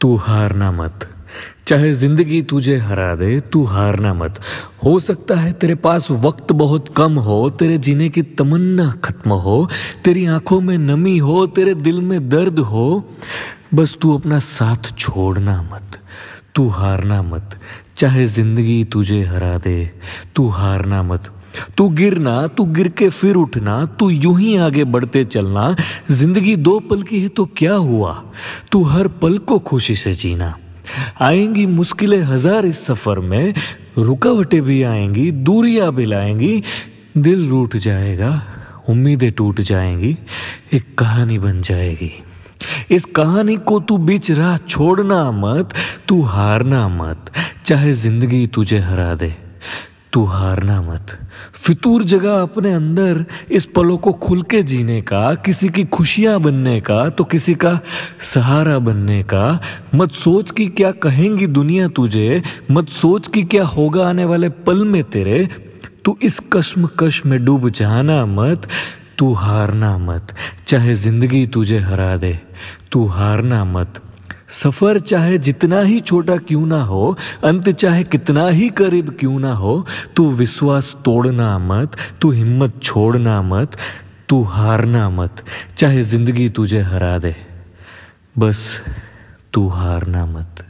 तू हारना मत। चाहे ज़िंदगी तुझे हरा दे, तू हारना मत। हो सकता है तेरे पास वक्त बहुत कम हो, तेरे जीने की तमन्ना खत्म हो, तेरी आँखों में नमी हो, तेरे दिल में दर्द हो। बस तू अपना साथ छोड़ना मत। तू हारना मत। चाहे ज़िंदगी तुझे हरा दे, तू हारना मत। तू गिरना, तू गिर के फिर उठना, तू यूँ ही आगे बढ़ते चलना, ज़िंदगी दो पल की है तो क्या हुआ? तू हर पल को खुशी से जीना। आएँगी मुश्किलें हज़ार इस सफ़र में, रुकावटें भी आएँगी, दूरियाँ भी लाएँगी, दिल रूठ जाएगा, उम्मीदें टूट जाएँगी, एक कहानी बन जाएगी। इस कहानी को तू बीच राह छोड़ना मत, तू हारना मत, चाहे ज़िंदगी तुझे हरा दे। तू हारना मत। फितूर जगह अपने अंदर, इस पलों को खुल के जीने का, किसी की खुशियाँ बनने का तो किसी का सहारा बनने का। मत सोच कि क्या कहेंगी दुनिया तुझे, मत सोच कि क्या होगा आने वाले पल में तेरे। तू इस कश्म कश में डूब जाना मत, तू हारना मत, चाहे ज़िंदगी तुझे हरा दे। तू हारना मत। सफ़र चाहे जितना ही छोटा क्यों ना हो, अंत चाहे कितना ही करीब क्यों ना हो, तू विश्वास तोड़ना मत, तू हिम्मत छोड़ना मत, तू हारना मत, चाहे ज़िंदगी तुझे हरा दे, बस तू हारना मत।